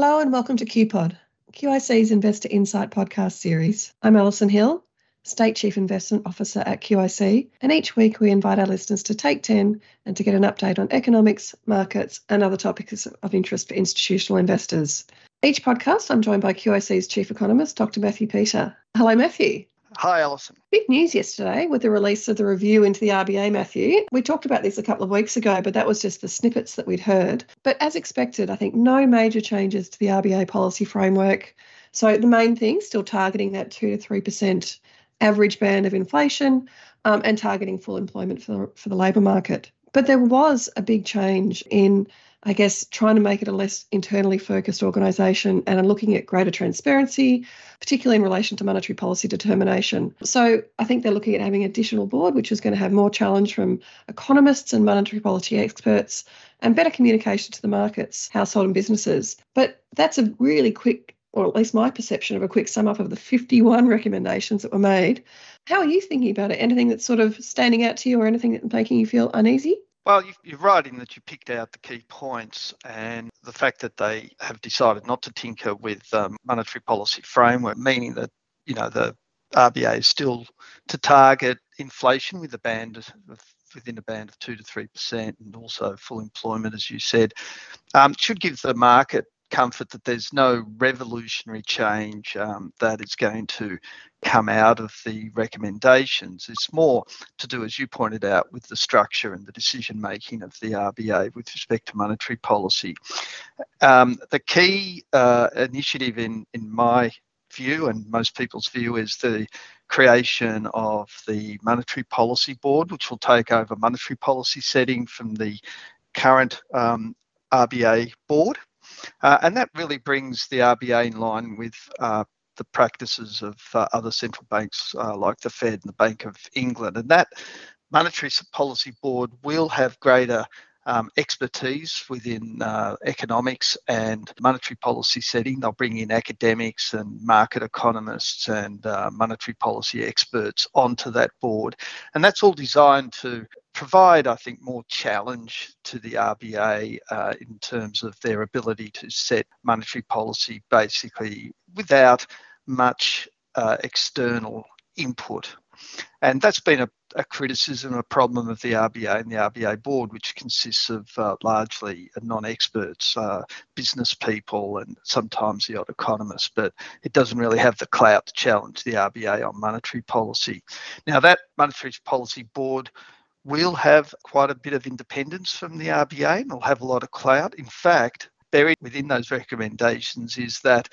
Hello and welcome to QPod, QIC's Investor Insight podcast series. I'm Allison Hill, State Chief Investment Officer at QIC, and each week we invite our listeners to take 10 and to get an update on economics, markets, and other topics of interest for institutional investors. Each podcast, I'm joined by QIC's Chief Economist, Dr. Matthew Peter. Hello, Matthew. Hi, Allison. Big news yesterday with the release of the review into the RBA, Matthew. We talked about this a couple of weeks ago, but that was just the snippets that we'd heard. But as expected, I think no major changes to the RBA policy framework. So the main thing, still targeting that 2 to 3% average band of inflation um, and targeting full employment for, for the labour market. But there was a big change in I guess, trying to make it a less internally focused organisation and looking at greater transparency, particularly in relation to monetary policy determination. So I think they're looking at having an additional board, which is going to have more challenge from economists and monetary policy experts and better communication to the markets, household and businesses. But that's a really quick, or at least my perception of a quick sum up of the 51 recommendations that were made. How are you thinking about it? Anything that's sort of standing out to you or anything that's making you feel uneasy? Well, you're right in that you picked out the key points and the fact that they have decided not to tinker with um, monetary policy framework, meaning that you know the RBA is still to target inflation with a band of, within a band of two to three percent, and also full employment, as you said, um, should give the market comfort that there's no revolutionary change um, that is going to come out of the recommendations. It's more to do, as you pointed out, with the structure and the decision making of the RBA with respect to monetary policy. Um, the key uh, initiative, in, in my view and most people's view, is the creation of the Monetary Policy Board, which will take over monetary policy setting from the current um, RBA board. Uh, and that really brings the RBA in line with uh, the practices of uh, other central banks uh, like the Fed and the Bank of England. And that monetary policy board will have greater um, expertise within uh, economics and monetary policy setting. They'll bring in academics and market economists and uh, monetary policy experts onto that board. And that's all designed to provide, I think, more challenge to the RBA uh, in terms of their ability to set monetary policy basically without much uh, external input. And that's been a, a, criticism, a problem of the RBA and the RBA board, which consists of uh, largely non experts, uh, business people, and sometimes the odd economist, but it doesn't really have the clout to challenge the RBA on monetary policy. Now, that monetary policy board will have quite a bit of independence from the RBA and will have a lot of clout. In fact, buried within those recommendations is that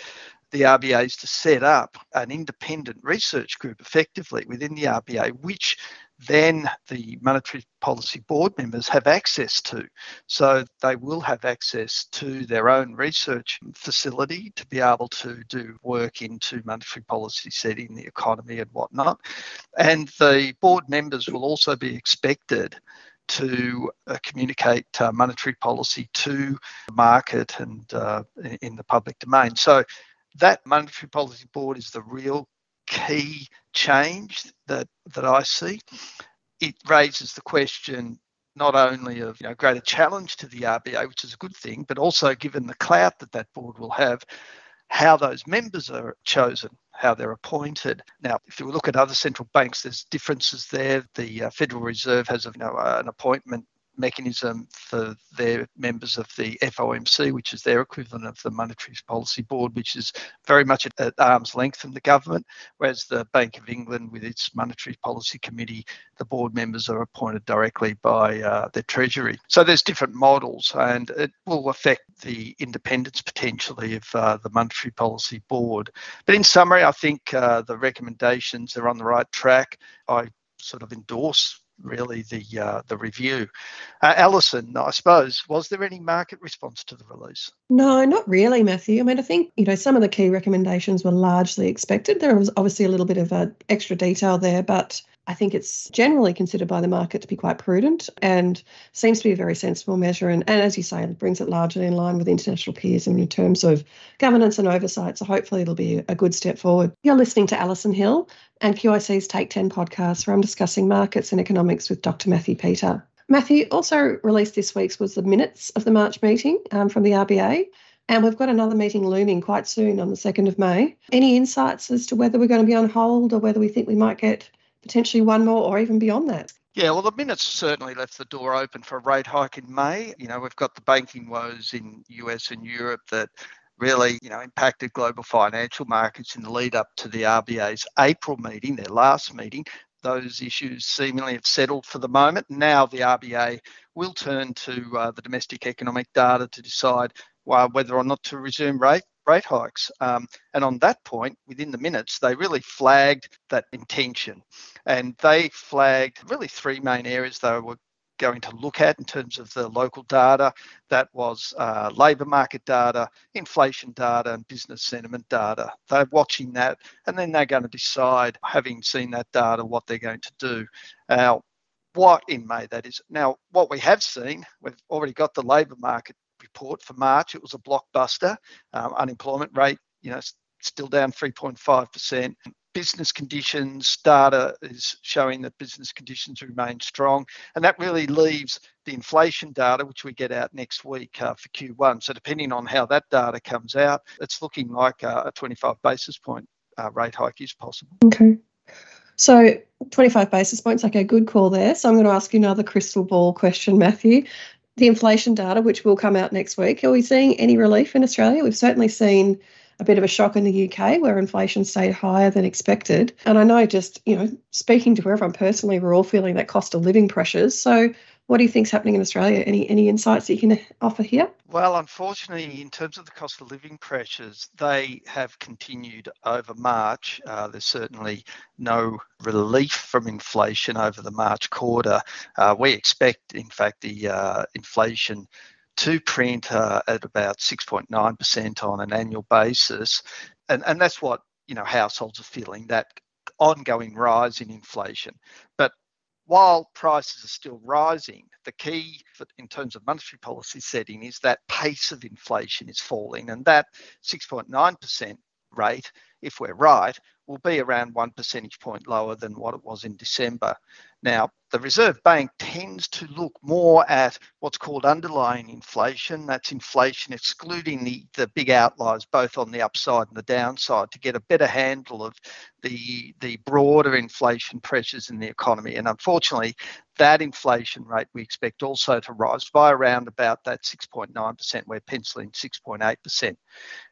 the RBA is to set up an independent research group effectively within the RBA, which then the Monetary Policy Board members have access to. So they will have access to their own research facility to be able to do work into monetary policy setting, the economy, and whatnot. And the board members will also be expected to uh, communicate uh, monetary policy to the market and uh, in the public domain. So that monetary policy board is the real key change that that I see. It raises the question not only of you know greater challenge to the RBA, which is a good thing, but also given the clout that that board will have, how those members are chosen, how they're appointed. Now, if you look at other central banks, there's differences there. The uh, Federal Reserve has you know, an appointment mechanism for their members of the FOMC, which is their equivalent of the Monetary Policy Board, which is very much at, arm's length from the government, whereas the Bank of England, with its Monetary Policy Committee, the board members are appointed directly by uh, the Treasury. So there's different models, and it will affect the independence potentially of uh, the Monetary Policy Board. But in summary, I think uh, the recommendations are on the right track. I sort of endorse really the uh, the review. Uh, Allison, I suppose, was there any market response to the release? No, not really, Matthew. I mean, I think you know some of the key recommendations were largely expected. There was obviously a little bit of uh, extra detail there, but I think it's generally considered by the market to be quite prudent and seems to be a very sensible measure. And, and as you say, it brings it largely in line with international peers in terms of governance and oversight. So hopefully it'll be a good step forward. You're listening to Allison Hill and QIC's Take 10 podcast, where I'm discussing markets and economics with Dr. Matthew Peter. Matthew also released this week's was the minutes of the March meeting um, from the RBA. And we've got another meeting looming quite soon on the 2nd of May. Any insights as to whether we're going to be on hold or whether we think we might get potentially one more or even beyond that? Yeah, well, the minutes certainly left the door open for a rate hike in May. You know, we've got the banking woes in US and Europe that really, you know, impacted global financial markets in the lead up to the RBA's April meeting, their last meeting. Those issues seemingly have settled for the moment. Now the RBA will turn to uh, the domestic economic data to decide uh, whether or not to resume rate rate hikes. Um, and on that point, within the minutes, they really flagged that intention. And they flagged really three main areas they were going to look at in terms of the local data. That was uh, labour market data, inflation data, and business sentiment data. They're watching that, and then they're going to decide, having seen that data, what they're going to do. Now, what in May that is. Now, what we have seen, we've already got the labour market report for March. It was a blockbuster. Um, unemployment rate, you know, still down 3.5%. Business conditions data is showing that business conditions remain strong. And that really leaves the inflation data, which we get out next week uh, for Q1. So, depending on how that data comes out, it's looking like a 25 basis point uh, rate hike is possible. Okay. So 25 basis points, okay, good call there. So I'm going to ask you another crystal ball question, Matthew the inflation data, which will come out next week, are we seeing any relief in Australia? We've certainly seen a bit of a shock in the UK where inflation stayed higher than expected. And I know just, you know, speaking to everyone personally, we're all feeling that cost of living pressures. So what do you think's happening in Australia? Any any insights that you can offer here? Well, unfortunately, in terms of the cost of living pressures, they have continued over March. Uh, there's certainly no relief from inflation over the March quarter. Uh, we expect, in fact, the uh, inflation to print uh, at about 6.9% on an annual basis, and and that's what you know households are feeling that ongoing rise in inflation. But while prices are still rising, the key in terms of monetary policy setting is that pace of inflation is falling, and that 6.9% rate, if we're right, will be around one percentage point lower than what it was in December. Now, the Reserve Bank tends to look more at what's called underlying inflation. That's inflation excluding the, the big outliers, both on the upside and the downside, to get a better handle of the, the broader inflation pressures in the economy. And unfortunately, that inflation rate we expect also to rise by around about that 6.9%. We're penciling 6.8%.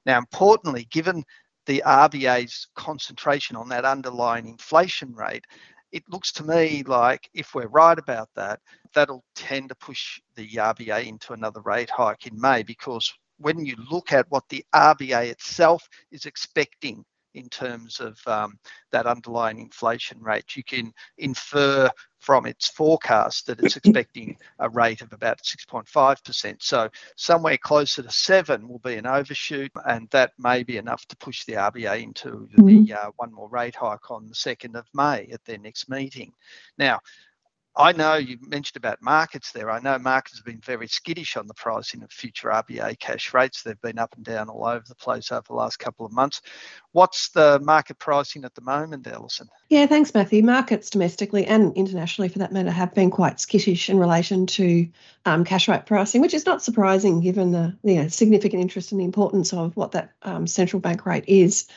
Now, importantly, given the RBA's concentration on that underlying inflation rate, it looks to me like if we're right about that, that'll tend to push the RBA into another rate hike in May because when you look at what the RBA itself is expecting in terms of um, that underlying inflation rate. You can infer from its forecast that it's expecting a rate of about 6.5%. So somewhere closer to seven will be an overshoot, and that may be enough to push the RBA into mm-hmm. the uh, one more rate hike on the 2nd of May at their next meeting. Now, I know you mentioned about markets there. I know markets have been very skittish on the pricing of future RBA cash rates. They've been up and down all over the place over the last couple of months. What's the market pricing at the moment, Allison? Yeah, thanks, Matthew. Markets domestically and internationally, for that matter, have been quite skittish in relation to um, cash rate pricing, which is not surprising given the you know, significant interest and the importance of what that um, central bank rate is.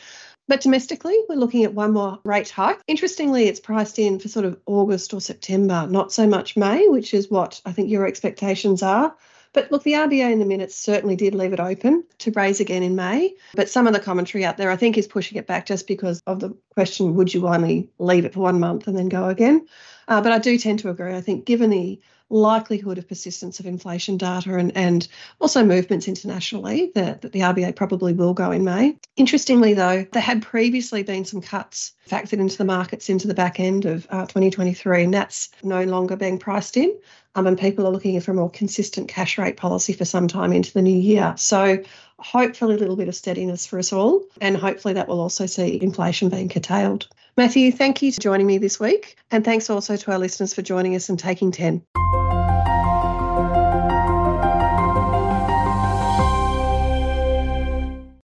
But domestically, we're looking at one more rate hike. Interestingly, it's priced in for sort of August or September, not so much May, which is what I think your expectations are. But look, the RBA in the minutes certainly did leave it open to raise again in May. But some of the commentary out there, I think, is pushing it back just because of the question would you only leave it for one month and then go again? Uh, but I do tend to agree. I think, given the likelihood of persistence of inflation data and, and also movements internationally that, that the RBA probably will go in May. Interestingly, though, there had previously been some cuts factored into the markets into the back end of uh, 2023, and that's no longer being priced in. Um, and people are looking for a more consistent cash rate policy for some time into the new year. So hopefully a little bit of steadiness for us all, and hopefully that will also see inflation being curtailed. Matthew, thank you for joining me this week, and thanks also to our listeners for joining us and taking 10.